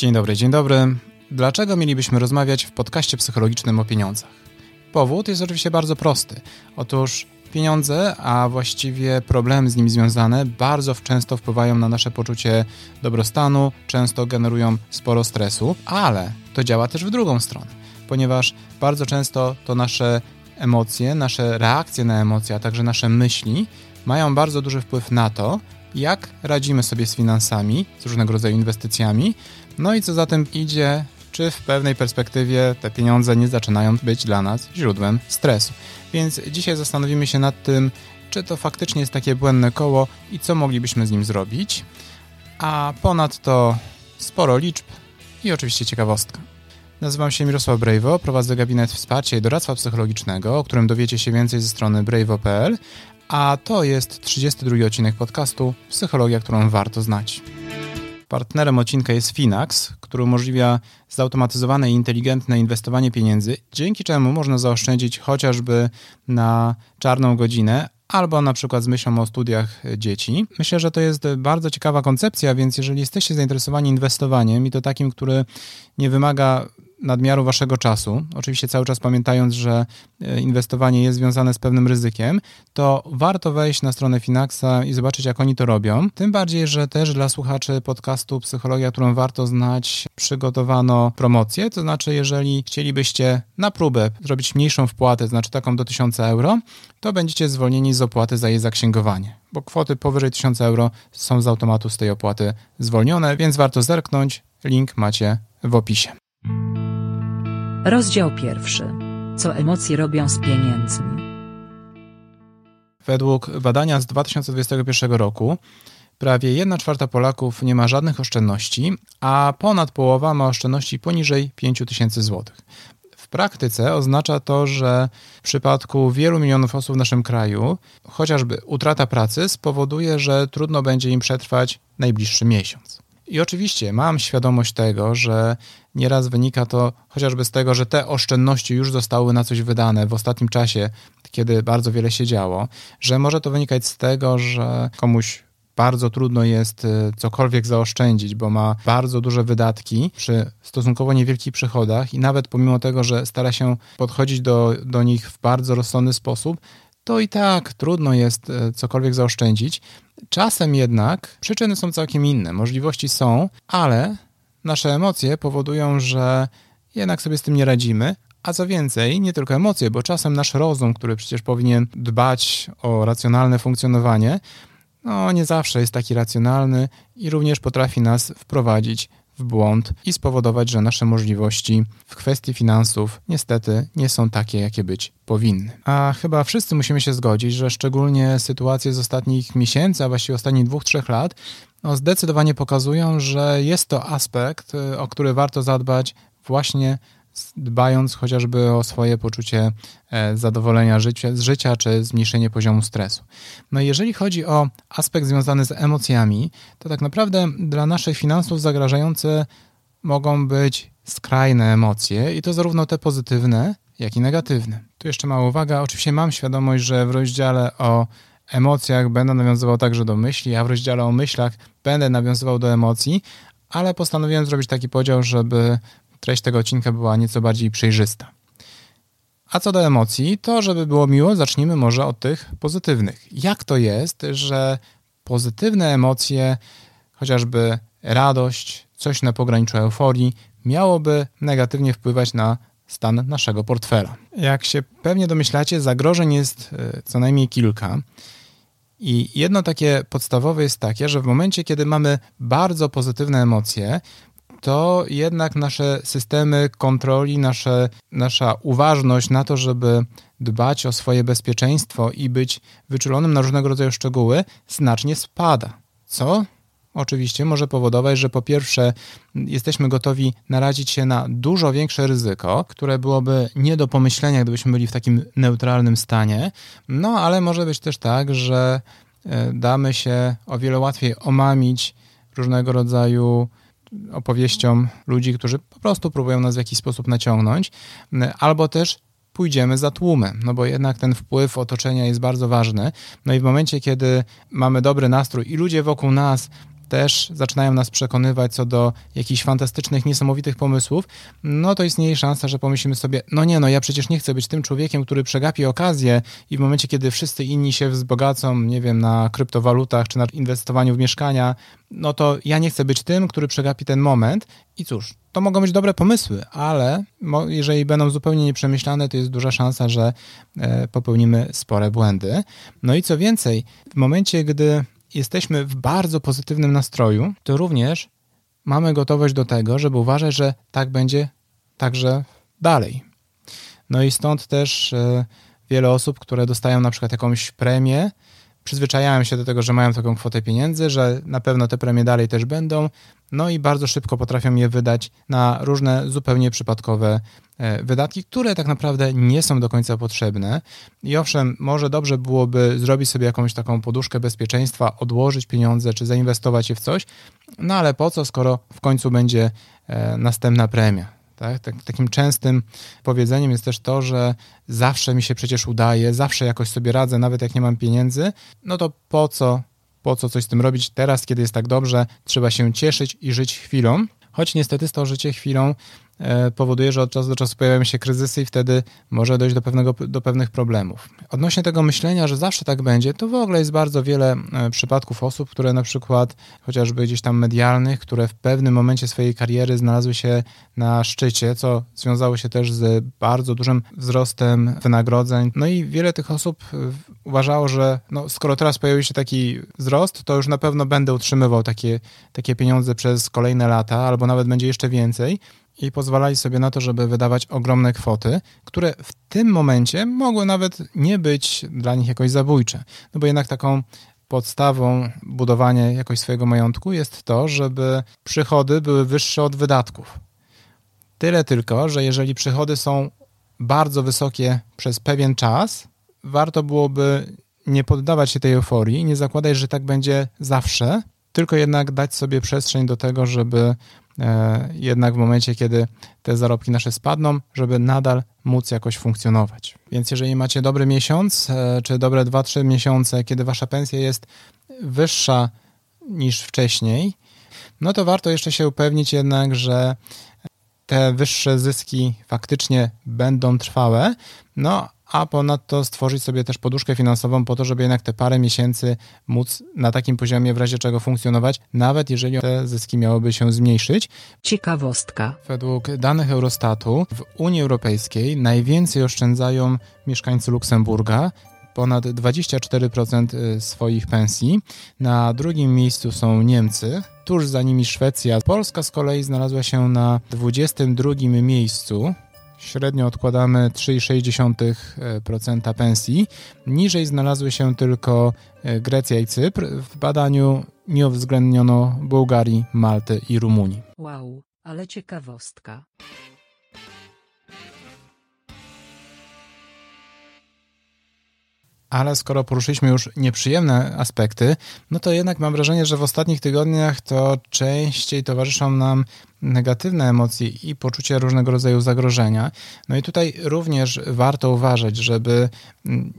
Dzień dobry, dzień dobry. Dlaczego mielibyśmy rozmawiać w podcaście psychologicznym o pieniądzach? Powód jest oczywiście bardzo prosty. Otóż pieniądze, a właściwie problemy z nimi związane, bardzo często wpływają na nasze poczucie dobrostanu, często generują sporo stresu, ale to działa też w drugą stronę, ponieważ bardzo często to nasze emocje, nasze reakcje na emocje, a także nasze myśli mają bardzo duży wpływ na to, jak radzimy sobie z finansami, z różnego rodzaju inwestycjami, no i co za tym idzie, czy w pewnej perspektywie te pieniądze nie zaczynają być dla nas źródłem stresu. Więc dzisiaj zastanowimy się nad tym, czy to faktycznie jest takie błędne koło i co moglibyśmy z nim zrobić. A ponadto sporo liczb i oczywiście ciekawostka. Nazywam się Mirosław Brejwo, prowadzę gabinet wsparcia i doradztwa psychologicznego, o którym dowiecie się więcej ze strony brejwo.pl, a to jest 32 odcinek podcastu Psychologia, którą warto znać. Partnerem odcinka jest Finax, który umożliwia zautomatyzowane i inteligentne inwestowanie pieniędzy, dzięki czemu można zaoszczędzić chociażby na czarną godzinę, albo na przykład z myślą o studiach dzieci. Myślę, że to jest bardzo ciekawa koncepcja, więc jeżeli jesteście zainteresowani inwestowaniem i to takim, który nie wymaga nadmiaru waszego czasu, oczywiście cały czas pamiętając, że e, inwestowanie jest związane z pewnym ryzykiem, to warto wejść na stronę Finaxa i zobaczyć, jak oni to robią. Tym bardziej, że też dla słuchaczy podcastu Psychologia, którą warto znać, przygotowano promocję. To znaczy, jeżeli chcielibyście na próbę zrobić mniejszą wpłatę, to znaczy taką do 1000 euro, to będziecie zwolnieni z opłaty za jej zaksięgowanie, bo kwoty powyżej 1000 euro są z automatu z tej opłaty zwolnione, więc warto zerknąć. Link macie w opisie. Rozdział pierwszy. Co emocje robią z pieniędzmi? Według badania z 2021 roku prawie 1 czwarta Polaków nie ma żadnych oszczędności, a ponad połowa ma oszczędności poniżej 5 tysięcy złotych. W praktyce oznacza to, że w przypadku wielu milionów osób w naszym kraju chociażby utrata pracy spowoduje, że trudno będzie im przetrwać najbliższy miesiąc. I oczywiście mam świadomość tego, że nieraz wynika to chociażby z tego, że te oszczędności już zostały na coś wydane w ostatnim czasie, kiedy bardzo wiele się działo, że może to wynikać z tego, że komuś bardzo trudno jest y, cokolwiek zaoszczędzić, bo ma bardzo duże wydatki przy stosunkowo niewielkich przychodach i nawet pomimo tego, że stara się podchodzić do, do nich w bardzo rozsądny sposób, to i tak trudno jest y, cokolwiek zaoszczędzić. Czasem jednak przyczyny są całkiem inne, możliwości są, ale nasze emocje powodują, że jednak sobie z tym nie radzimy, a co więcej, nie tylko emocje, bo czasem nasz rozum, który przecież powinien dbać o racjonalne funkcjonowanie, no nie zawsze jest taki racjonalny i również potrafi nas wprowadzić w błąd i spowodować, że nasze możliwości w kwestii finansów niestety nie są takie, jakie być powinny. A chyba wszyscy musimy się zgodzić, że szczególnie sytuacje z ostatnich miesięcy, a właściwie ostatnich dwóch, trzech lat, no zdecydowanie pokazują, że jest to aspekt, o który warto zadbać właśnie dbając chociażby o swoje poczucie e, zadowolenia życia, z życia czy zmniejszenie poziomu stresu. No jeżeli chodzi o aspekt związany z emocjami, to tak naprawdę dla naszych finansów zagrażające mogą być skrajne emocje i to zarówno te pozytywne, jak i negatywne. Tu jeszcze mała uwaga, oczywiście mam świadomość, że w rozdziale o emocjach będę nawiązywał także do myśli, a w rozdziale o myślach będę nawiązywał do emocji, ale postanowiłem zrobić taki podział, żeby treść tego odcinka była nieco bardziej przejrzysta. A co do emocji, to żeby było miło, zacznijmy może od tych pozytywnych. Jak to jest, że pozytywne emocje, chociażby radość, coś na pograniczu euforii, miałoby negatywnie wpływać na stan naszego portfela? Jak się pewnie domyślacie, zagrożeń jest e, co najmniej kilka. I jedno takie podstawowe jest takie, że w momencie, kiedy mamy bardzo pozytywne emocje, to jednak nasze systemy kontroli, nasze, nasza uważność na to, żeby dbać o swoje bezpieczeństwo i być wyczulonym na różnego rodzaju szczegóły, znacznie spada. Co oczywiście może powodować, że po pierwsze jesteśmy gotowi narazić się na dużo większe ryzyko, które byłoby nie do pomyślenia, gdybyśmy byli w takim neutralnym stanie, no ale może być też tak, że e, damy się o wiele łatwiej omamić różnego rodzaju opowieściom ludzi, którzy po prostu próbują nas w jakiś sposób naciągnąć, albo też pójdziemy za tłumem, no bo jednak ten wpływ otoczenia jest bardzo ważny. No i w momencie, kiedy mamy dobry nastrój i ludzie wokół nas też zaczynają nas przekonywać co do jakichś fantastycznych, niesamowitych pomysłów, no to istnieje szansa, że pomyślimy sobie, no nie, no ja przecież nie chcę być tym człowiekiem, który przegapi okazję i w momencie, kiedy wszyscy inni się wzbogacą, nie wiem, na kryptowalutach czy na inwestowaniu w mieszkania, no to ja nie chcę być tym, który przegapi ten moment. I cóż, to mogą być dobre pomysły, ale jeżeli będą zupełnie nieprzemyślane, to jest duża szansa, że e, popełnimy spore błędy. No i co więcej, w momencie, gdy jesteśmy w bardzo pozytywnym nastroju, to również mamy gotowość do tego, żeby uważać, że tak będzie także dalej. No i stąd też e, wiele osób, które dostają na przykład jakąś premię, przyzwyczajają się do tego, że mają taką kwotę pieniędzy, że na pewno te premie dalej też będą, no i bardzo szybko potrafią je wydać na różne zupełnie przypadkowe e, wydatki, które tak naprawdę nie są do końca potrzebne. I owszem, może dobrze byłoby zrobić sobie jakąś taką poduszkę bezpieczeństwa, odłożyć pieniądze czy zainwestować je w coś, no ale po co, skoro w końcu będzie e, następna premia. Tak? tak? Takim częstym powiedzeniem jest też to, że zawsze mi się przecież udaje, zawsze jakoś sobie radzę, nawet jak nie mam pieniędzy, no to po co, po co coś z tym robić teraz, kiedy jest tak dobrze, trzeba się cieszyć i żyć chwilą. Choć niestety to życie chwilą powoduje, że od czasu do czasu pojawiają się kryzysy i wtedy może dojść do, pewnego, do pewnych problemów. Odnośnie tego myślenia, że zawsze tak będzie, to w ogóle jest bardzo wiele e, przypadków osób, które na przykład chociażby gdzieś tam medialnych, które w pewnym momencie swojej kariery znalazły się na szczycie, co związało się też z bardzo dużym wzrostem wynagrodzeń. No i wiele tych osób e, uważało, że no, skoro teraz pojawił się taki wzrost, to już na pewno będę utrzymywał takie, takie pieniądze przez kolejne lata, albo nawet będzie jeszcze więcej i pozwalali sobie na to, żeby wydawać ogromne kwoty, które w tym momencie mogły nawet nie być dla nich jakoś zabójcze. No bo jednak taką podstawą budowania jakoś swojego majątku jest to, żeby przychody były wyższe od wydatków. Tyle tylko, że jeżeli przychody są bardzo wysokie przez pewien czas, warto byłoby nie poddawać się tej euforii, nie zakładać, że tak będzie zawsze, tylko jednak dać sobie przestrzeń do tego, żeby jednak w momencie, kiedy te zarobki nasze spadną, żeby nadal móc jakoś funkcjonować. Więc jeżeli macie dobry miesiąc, e, czy dobre 2-3 miesiące, kiedy wasza pensja jest wyższa niż wcześniej, no to warto jeszcze się upewnić jednak, że te wyższe zyski faktycznie będą trwałe, no a ponadto stworzyć sobie też poduszkę finansową po to, żeby jednak te parę miesięcy móc na takim poziomie w razie czego funkcjonować, nawet jeżeli te zyski miałyby się zmniejszyć. Ciekawostka. Według danych Eurostatu w Unii Europejskiej najwięcej oszczędzają mieszkańcy Luksemburga, ponad 24% y, swoich pensji. Na drugim miejscu są Niemcy, tuż za nimi Szwecja. Polska z kolei znalazła się na 22 miejscu średnio odkładamy 3,6% pensji. Niżej znalazły się tylko e, Grecja i Cypr. W badaniu nie uwzględniono Bułgarii, Malty i Rumunii. Wow, ale ciekawostka. Ale skoro poruszyliśmy już nieprzyjemne aspekty, no to jednak mam wrażenie, że w ostatnich tygodniach to częściej towarzyszą nam negatywne emocje i poczucie różnego rodzaju zagrożenia. No i tutaj również warto uważać, żeby mm,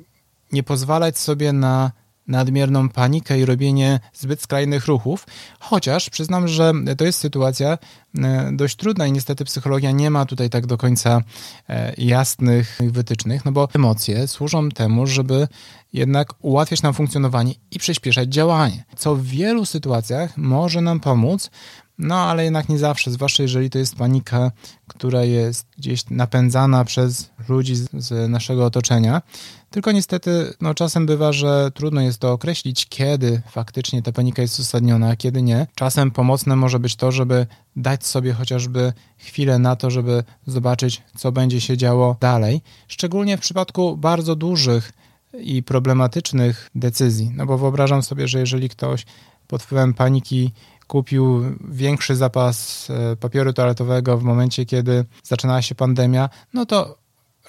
nie pozwalać sobie na nadmierną panikę i robienie zbyt skrajnych ruchów, chociaż przyznam, że to jest sytuacja e, dość trudna i niestety psychologia nie ma tutaj tak do końca e, jasnych wytycznych, no bo emocje służą temu, żeby jednak ułatwiać nam funkcjonowanie i przyspieszać działanie, co w wielu sytuacjach może nam pomóc, no ale jednak nie zawsze, zwłaszcza jeżeli to jest panika, która jest gdzieś napędzana przez ludzi z, z naszego otoczenia. Tylko niestety no, czasem bywa, że trudno jest to określić, kiedy faktycznie ta panika jest uzasadniona, a kiedy nie. Czasem pomocne może być to, żeby dać sobie chociażby chwilę na to, żeby zobaczyć, co będzie się działo dalej. Szczególnie w przypadku bardzo dużych i problematycznych decyzji. No bo wyobrażam sobie, że jeżeli ktoś pod wpływem paniki kupił większy zapas e, papieru toaletowego w momencie, kiedy zaczynała się pandemia, no to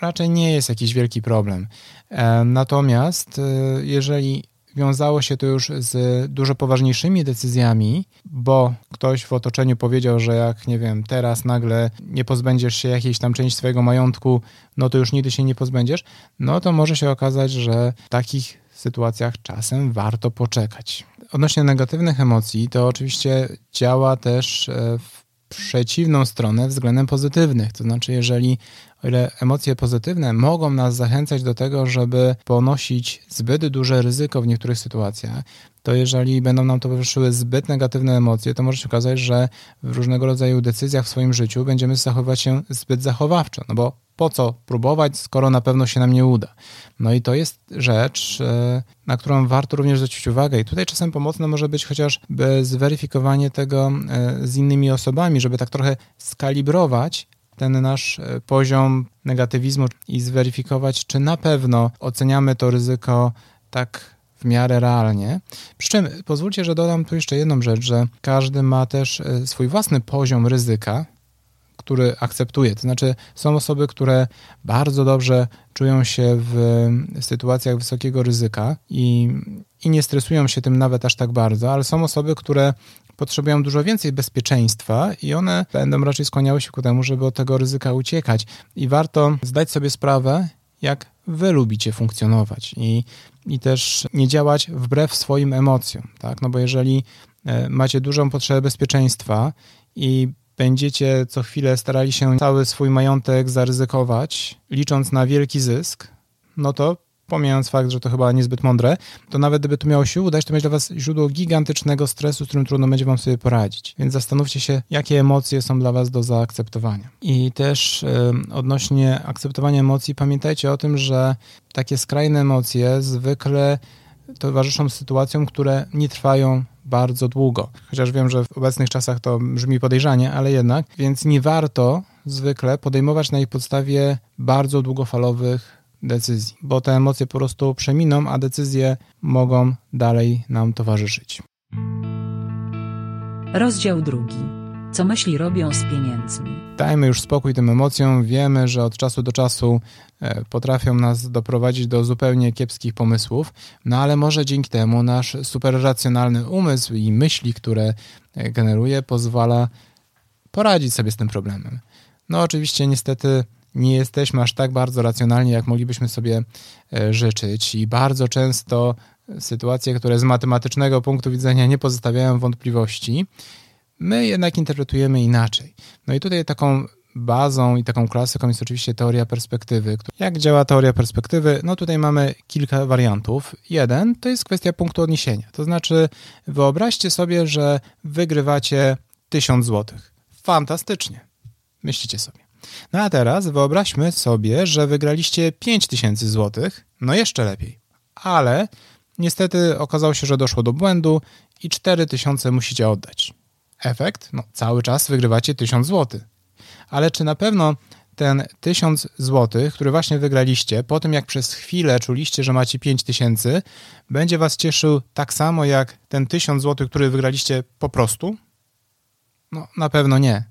raczej nie jest jakiś wielki problem. E, natomiast e, jeżeli wiązało się to już z dużo poważniejszymi decyzjami, bo ktoś w otoczeniu powiedział, że jak, nie wiem, teraz nagle nie pozbędziesz się jakiejś tam części swojego majątku, no to już nigdy się nie pozbędziesz, no to może się okazać, że takich sytuacjach czasem warto poczekać. Odnośnie negatywnych emocji, to oczywiście działa też e, w przeciwną stronę względem pozytywnych. To znaczy, jeżeli o ile emocje pozytywne mogą nas zachęcać do tego, żeby ponosić zbyt duże ryzyko w niektórych sytuacjach, to jeżeli będą nam towarzyszyły zbyt negatywne emocje, to może się okazać, że w różnego rodzaju decyzjach w swoim życiu będziemy zachowywać się zbyt zachowawczo, no bo po co próbować, skoro na pewno się nam nie uda. No i to jest rzecz, e, na którą warto również zwrócić uwagę. I tutaj czasem pomocne może być chociażby zweryfikowanie tego e, z innymi osobami, żeby tak trochę skalibrować ten nasz e, poziom negatywizmu i zweryfikować, czy na pewno oceniamy to ryzyko tak w miarę realnie. Przy czym pozwólcie, że dodam tu jeszcze jedną rzecz, że każdy ma też swój własny poziom ryzyka, który akceptuje. To znaczy, są osoby, które bardzo dobrze czują się w sytuacjach wysokiego ryzyka i, i nie stresują się tym nawet aż tak bardzo, ale są osoby, które potrzebują dużo więcej bezpieczeństwa i one będą raczej skłaniały się ku temu, żeby od tego ryzyka uciekać. I warto zdać sobie sprawę, jak wy lubicie funkcjonować i, i też nie działać wbrew swoim emocjom, tak? No bo jeżeli e, macie dużą potrzebę bezpieczeństwa i będziecie co chwilę starali się cały swój majątek zaryzykować, licząc na wielki zysk, no to pomijając fakt, że to chyba niezbyt mądre, to nawet gdyby to miało się udać, to będzie dla was źródło gigantycznego stresu, z którym trudno będzie wam sobie poradzić. Więc zastanówcie się, jakie emocje są dla was do zaakceptowania. I też yy, odnośnie akceptowania emocji, pamiętajcie o tym, że takie skrajne emocje zwykle towarzyszą sytuacjom, które nie trwają bardzo długo. Chociaż wiem, że w obecnych czasach to brzmi podejrzanie, ale jednak, więc nie warto zwykle podejmować na ich podstawie bardzo długofalowych decyzji, bo te emocje po prostu przeminą, a decyzje mogą dalej nam towarzyszyć. Rozdział drugi co myśli robią z pieniędzmi. Dajmy już spokój tym emocjom. Wiemy, że od czasu do czasu potrafią nas doprowadzić do zupełnie kiepskich pomysłów, no ale może dzięki temu nasz superracjonalny umysł i myśli, które e, generuje, pozwala poradzić sobie z tym problemem. No oczywiście niestety nie jesteśmy aż tak bardzo racjonalni, jak moglibyśmy sobie e, życzyć i bardzo często sytuacje, które z matematycznego punktu widzenia nie pozostawiają wątpliwości, My jednak interpretujemy inaczej. No i tutaj taką bazą i taką klasyką jest oczywiście teoria perspektywy. Jak działa teoria perspektywy? No tutaj mamy kilka wariantów. Jeden to jest kwestia punktu odniesienia. To znaczy wyobraźcie sobie, że wygrywacie 1000 zł. Fantastycznie. Myślicie sobie. No a teraz wyobraźmy sobie, że wygraliście 5000 zł. No jeszcze lepiej. Ale niestety okazało się, że doszło do błędu i 4000 musicie oddać. Efekt? No, cały czas wygrywacie 1000 zł. Ale czy na pewno ten 1000 zł, który właśnie wygraliście, po tym jak przez chwilę czuliście, że macie 5000, będzie was cieszył tak samo jak ten 1000 zł, który wygraliście po prostu? No, na pewno nie.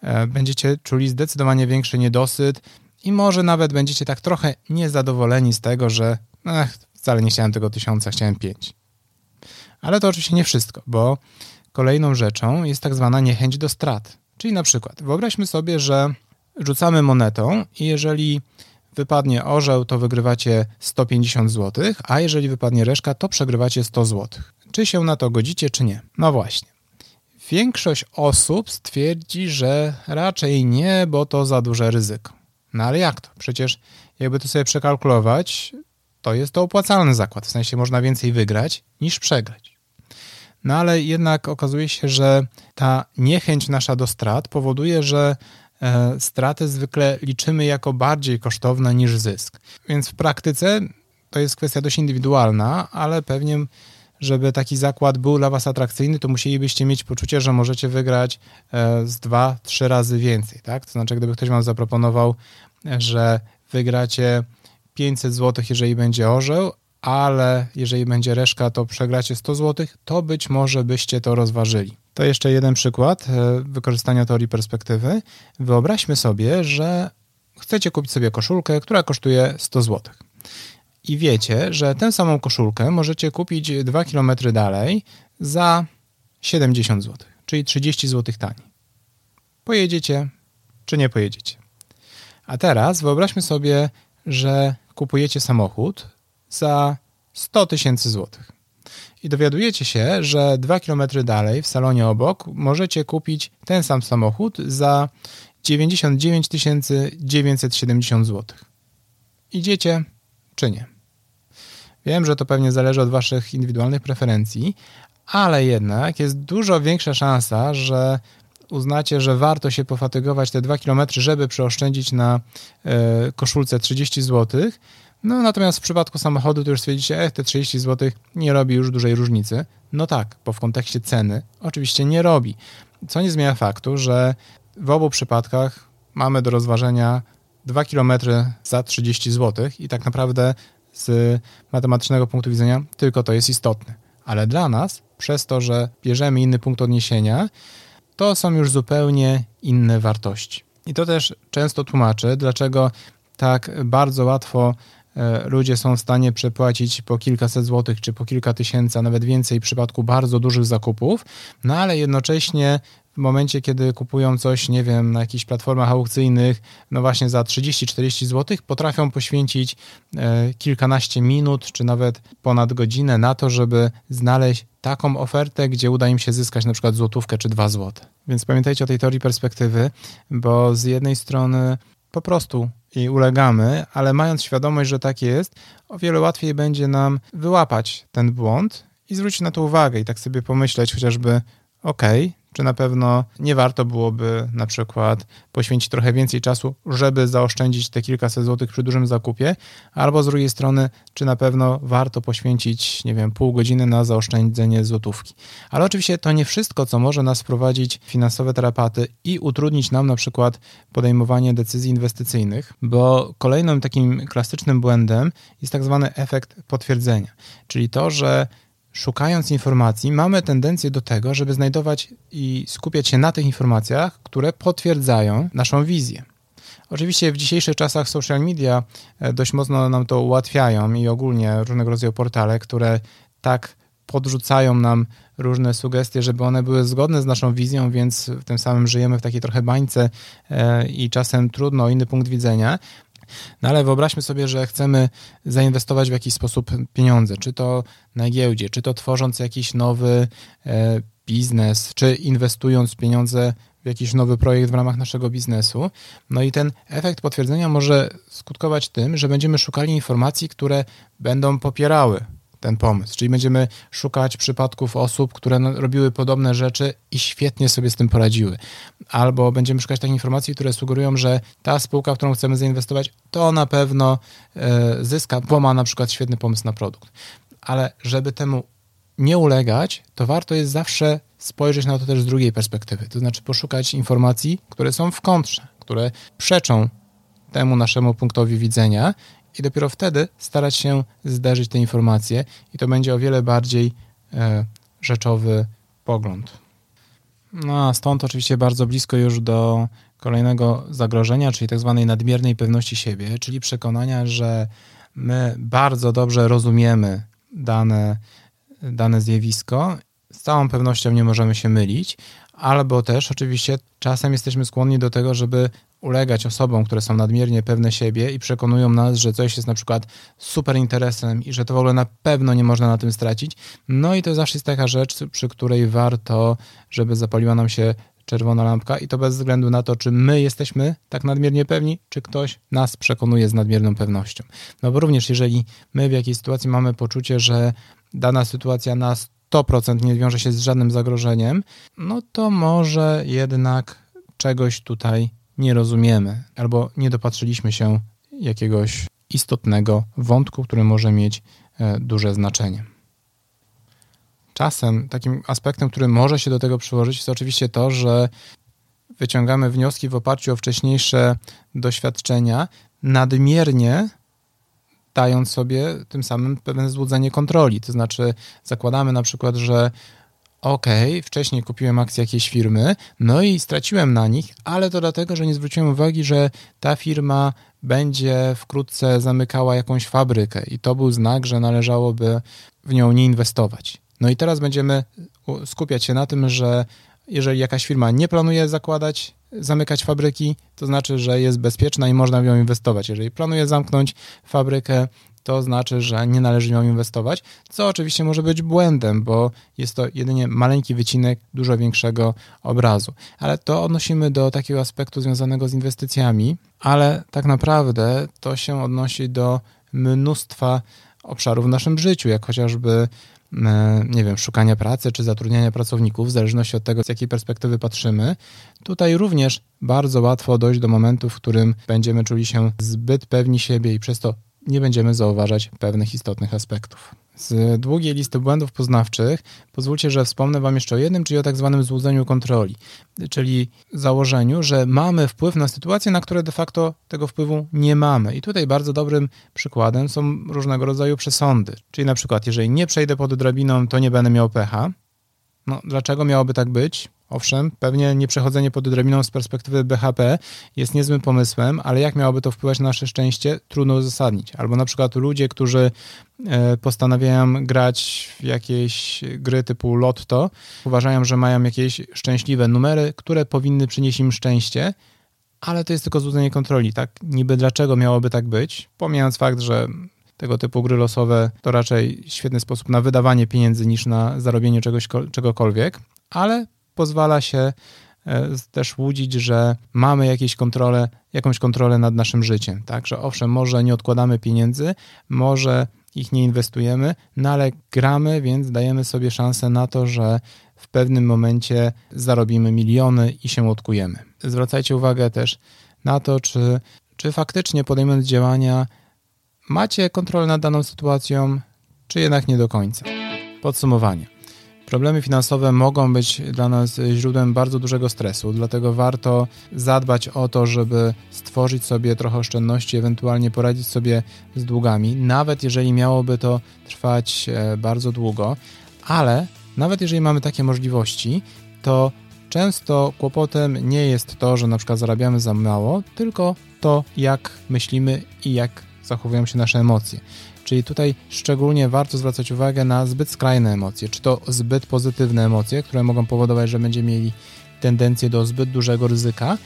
E, będziecie czuli zdecydowanie większy niedosyt i może nawet będziecie tak trochę niezadowoleni z tego, że ech, wcale nie chciałem tego 1000, chciałem 5. Ale to oczywiście nie wszystko, bo Kolejną rzeczą jest tak zwana niechęć do strat. Czyli na przykład wyobraźmy sobie, że rzucamy monetą i jeżeli wypadnie orzeł, to wygrywacie 150 zł, a jeżeli wypadnie reszka, to przegrywacie 100 zł. Czy się na to godzicie, czy nie? No właśnie. Większość osób stwierdzi, że raczej nie, bo to za duże ryzyko. No ale jak to? Przecież jakby to sobie przekalkulować, to jest to opłacalny zakład. W sensie można więcej wygrać niż przegrać. No ale jednak okazuje się, że ta niechęć nasza do strat powoduje, że e, straty zwykle liczymy jako bardziej kosztowne niż zysk. Więc w praktyce to jest kwestia dość indywidualna, ale pewnie, żeby taki zakład był dla Was atrakcyjny, to musielibyście mieć poczucie, że możecie wygrać e, z dwa, trzy razy więcej. Tak? To znaczy, gdyby ktoś Wam zaproponował, że wygracie 500 zł, jeżeli będzie orzeł, ale jeżeli będzie reszka, to przegracie 100 zł, to być może byście to rozważyli. To jeszcze jeden przykład e, wykorzystania teorii perspektywy. Wyobraźmy sobie, że chcecie kupić sobie koszulkę, która kosztuje 100 zł. I wiecie, że tę samą koszulkę możecie kupić 2 km dalej za 70 zł, czyli 30 zł taniej. Pojedziecie czy nie pojedziecie? A teraz wyobraźmy sobie, że kupujecie samochód za 100 tysięcy złotych. I dowiadujecie się, że dwa kilometry dalej, w salonie obok, możecie kupić ten sam samochód za 99 970 zł. Idziecie czy nie? Wiem, że to pewnie zależy od Waszych indywidualnych preferencji, ale jednak jest dużo większa szansa, że uznacie, że warto się pofatygować te 2 km, żeby przeoszczędzić na e, koszulce 30 zł. No natomiast w przypadku samochodu to już stwierdzicie, e, te 30 zł nie robi już dużej różnicy. No tak, bo w kontekście ceny oczywiście nie robi. Co nie zmienia faktu, że w obu przypadkach mamy do rozważenia 2 km za 30 zł i tak naprawdę z matematycznego punktu widzenia tylko to jest istotne. Ale dla nas, przez to, że bierzemy inny punkt odniesienia, to są już zupełnie inne wartości. I to też często tłumaczy, dlaczego tak bardzo łatwo ludzie są w stanie przepłacić po kilkaset złotych czy po kilka tysięcy, a nawet więcej w przypadku bardzo dużych zakupów, no ale jednocześnie w momencie, kiedy kupują coś, nie wiem, na jakichś platformach aukcyjnych, no właśnie za 30-40 zł, potrafią poświęcić e, kilkanaście minut, czy nawet ponad godzinę na to, żeby znaleźć taką ofertę, gdzie uda im się zyskać na przykład złotówkę czy dwa złote. Więc pamiętajcie o tej teorii perspektywy, bo z jednej strony po prostu i ulegamy, ale mając świadomość, że tak jest, o wiele łatwiej będzie nam wyłapać ten błąd i zwrócić na to uwagę i tak sobie pomyśleć chociażby, ok, czy na pewno nie warto byłoby na przykład poświęcić trochę więcej czasu, żeby zaoszczędzić te kilkaset złotych przy dużym zakupie, albo z drugiej strony, czy na pewno warto poświęcić, nie wiem, pół godziny na zaoszczędzenie złotówki. Ale oczywiście to nie wszystko, co może nas wprowadzić finansowe terapaty i utrudnić nam na przykład podejmowanie decyzji inwestycyjnych, bo kolejnym takim klasycznym błędem jest tak zwany efekt potwierdzenia, czyli to, że szukając informacji, mamy tendencję do tego, żeby znajdować i skupiać się na tych informacjach, które potwierdzają naszą wizję. Oczywiście w dzisiejszych czasach social media e, dość mocno nam to ułatwiają i ogólnie różnego rodzaju portale, które tak podrzucają nam różne sugestie, żeby one były zgodne z naszą wizją, więc tym samym żyjemy w takiej trochę bańce e, i czasem trudno o inny punkt widzenia. No ale wyobraźmy sobie, że chcemy zainwestować w jakiś sposób pieniądze, czy to na giełdzie, czy to tworząc jakiś nowy e, biznes, czy inwestując pieniądze w jakiś nowy projekt w ramach naszego biznesu. No i ten efekt potwierdzenia może skutkować tym, że będziemy szukali informacji, które będą popierały ten pomysł. Czyli będziemy szukać przypadków osób, które no, robiły podobne rzeczy i świetnie sobie z tym poradziły. Albo będziemy szukać takich informacji, które sugerują, że ta spółka, w którą chcemy zainwestować, to na pewno e, zyska, bo ma na przykład świetny pomysł na produkt. Ale żeby temu nie ulegać, to warto jest zawsze spojrzeć na to też z drugiej perspektywy. To znaczy poszukać informacji, które są w kontrze, które przeczą temu naszemu punktowi widzenia i dopiero wtedy starać się zderzyć te informacje i to będzie o wiele bardziej e, rzeczowy pogląd. No a stąd oczywiście bardzo blisko już do kolejnego zagrożenia, czyli tak zwanej nadmiernej pewności siebie, czyli przekonania, że my bardzo dobrze rozumiemy dane, dane zjawisko, z całą pewnością nie możemy się mylić, albo też oczywiście czasem jesteśmy skłonni do tego, żeby ulegać osobom, które są nadmiernie pewne siebie i przekonują nas, że coś jest na przykład super interesem i że to w ogóle na pewno nie można na tym stracić. No i to zawsze jest taka rzecz, przy której warto, żeby zapaliła nam się czerwona lampka i to bez względu na to, czy my jesteśmy tak nadmiernie pewni, czy ktoś nas przekonuje z nadmierną pewnością. No bo również jeżeli my w jakiejś sytuacji mamy poczucie, że dana sytuacja na 100% nie wiąże się z żadnym zagrożeniem, no to może jednak czegoś tutaj nie rozumiemy albo nie dopatrzyliśmy się jakiegoś istotnego wątku, który może mieć e, duże znaczenie. Czasem takim aspektem, który może się do tego przyłożyć, jest oczywiście to, że wyciągamy wnioski w oparciu o wcześniejsze doświadczenia, nadmiernie dając sobie tym samym pewne złudzenie kontroli. To znaczy, zakładamy na przykład, że ok, wcześniej kupiłem akcje jakiejś firmy, no i straciłem na nich, ale to dlatego, że nie zwróciłem uwagi, że ta firma będzie wkrótce zamykała jakąś fabrykę i to był znak, że należałoby w nią nie inwestować. No i teraz będziemy skupiać się na tym, że jeżeli jakaś firma nie planuje zakładać, zamykać fabryki, to znaczy, że jest bezpieczna i można w nią inwestować. Jeżeli planuje zamknąć fabrykę, to znaczy, że nie należy ją inwestować, co oczywiście może być błędem, bo jest to jedynie maleńki wycinek dużo większego obrazu. Ale to odnosimy do takiego aspektu związanego z inwestycjami, ale tak naprawdę to się odnosi do mnóstwa obszarów w naszym życiu, jak chociażby e, nie wiem, szukania pracy czy zatrudniania pracowników, w zależności od tego, z jakiej perspektywy patrzymy. Tutaj również bardzo łatwo dojść do momentu, w którym będziemy czuli się zbyt pewni siebie i przez to nie będziemy zauważać pewnych istotnych aspektów. Z długiej listy błędów poznawczych pozwólcie, że wspomnę Wam jeszcze o jednym, czyli o tak zwanym złudzeniu kontroli, czyli założeniu, że mamy wpływ na sytuacje, na które de facto tego wpływu nie mamy. I tutaj bardzo dobrym przykładem są różnego rodzaju przesądy, czyli na przykład, jeżeli nie przejdę pod drabiną, to nie będę miał pecha. No, dlaczego miałoby tak być? Owszem, pewnie nieprzechodzenie pod drabiną z perspektywy BHP jest niezłym pomysłem, ale jak miałoby to wpływać na nasze szczęście, trudno uzasadnić. Albo na przykład ludzie, którzy e, postanawiają grać w jakieś gry typu lotto, uważają, że mają jakieś szczęśliwe numery, które powinny przynieść im szczęście, ale to jest tylko złudzenie kontroli, tak? Niby dlaczego miałoby tak być? Pomijając fakt, że tego typu gry losowe to raczej świetny sposób na wydawanie pieniędzy niż na zarobienie czegoś, czegokolwiek, ale pozwala się e, też łudzić, że mamy jakieś kontrolę, jakąś kontrolę nad naszym życiem. Tak, że owszem, może nie odkładamy pieniędzy, może ich nie inwestujemy, no ale gramy, więc dajemy sobie szansę na to, że w pewnym momencie zarobimy miliony i się odkujemy. Zwracajcie uwagę też na to, czy, czy faktycznie podejmując działania macie kontrolę nad daną sytuacją, czy jednak nie do końca. Podsumowanie. Problemy finansowe mogą być dla nas źródłem bardzo dużego stresu, dlatego warto zadbać o to, żeby stworzyć sobie trochę oszczędności, ewentualnie poradzić sobie z długami, nawet jeżeli miałoby to trwać e, bardzo długo, ale nawet jeżeli mamy takie możliwości, to często kłopotem nie jest to, że na przykład zarabiamy za mało, tylko to, jak myślimy i jak zachowują się nasze emocje. Czyli tutaj szczególnie warto zwracać uwagę na zbyt skrajne emocje, czy to zbyt pozytywne emocje, które mogą powodować, że będziemy mieli tendencję do zbyt dużego ryzyka,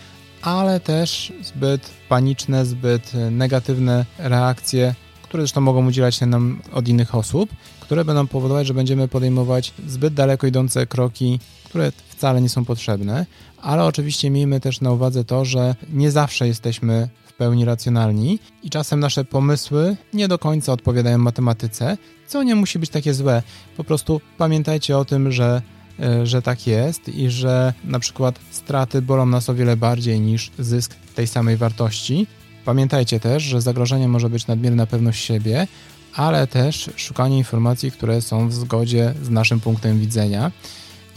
ale też zbyt paniczne, zbyt negatywne reakcje, które zresztą mogą udzielać się nam od innych osób, które będą powodować, że będziemy podejmować zbyt daleko idące kroki, które wcale nie są potrzebne, ale oczywiście miejmy też na uwadze to, że nie zawsze jesteśmy pełni racjonalni i czasem nasze pomysły nie do końca odpowiadają matematyce, co nie musi być takie złe. Po prostu pamiętajcie o tym, że e, że tak jest i że na przykład straty bolą nas o wiele bardziej niż zysk tej samej wartości. Pamiętajcie też, że zagrożeniem może być nadmierna pewność siebie, ale też szukanie informacji, które są w zgodzie z naszym punktem widzenia.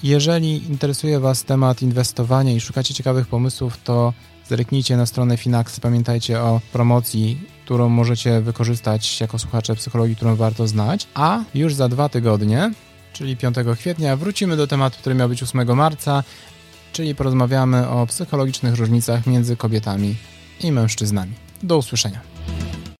Jeżeli interesuje Was temat inwestowania i szukacie ciekawych pomysłów, to zerknijcie na stronę Finax. Pamiętajcie o promocji, którą możecie wykorzystać jako słuchacze psychologii, którą warto znać. A już za dwa tygodnie, czyli 5 kwietnia, wrócimy do tematu, który miał być 8 marca, czyli porozmawiamy o psychologicznych różnicach między kobietami i mężczyznami. Do usłyszenia.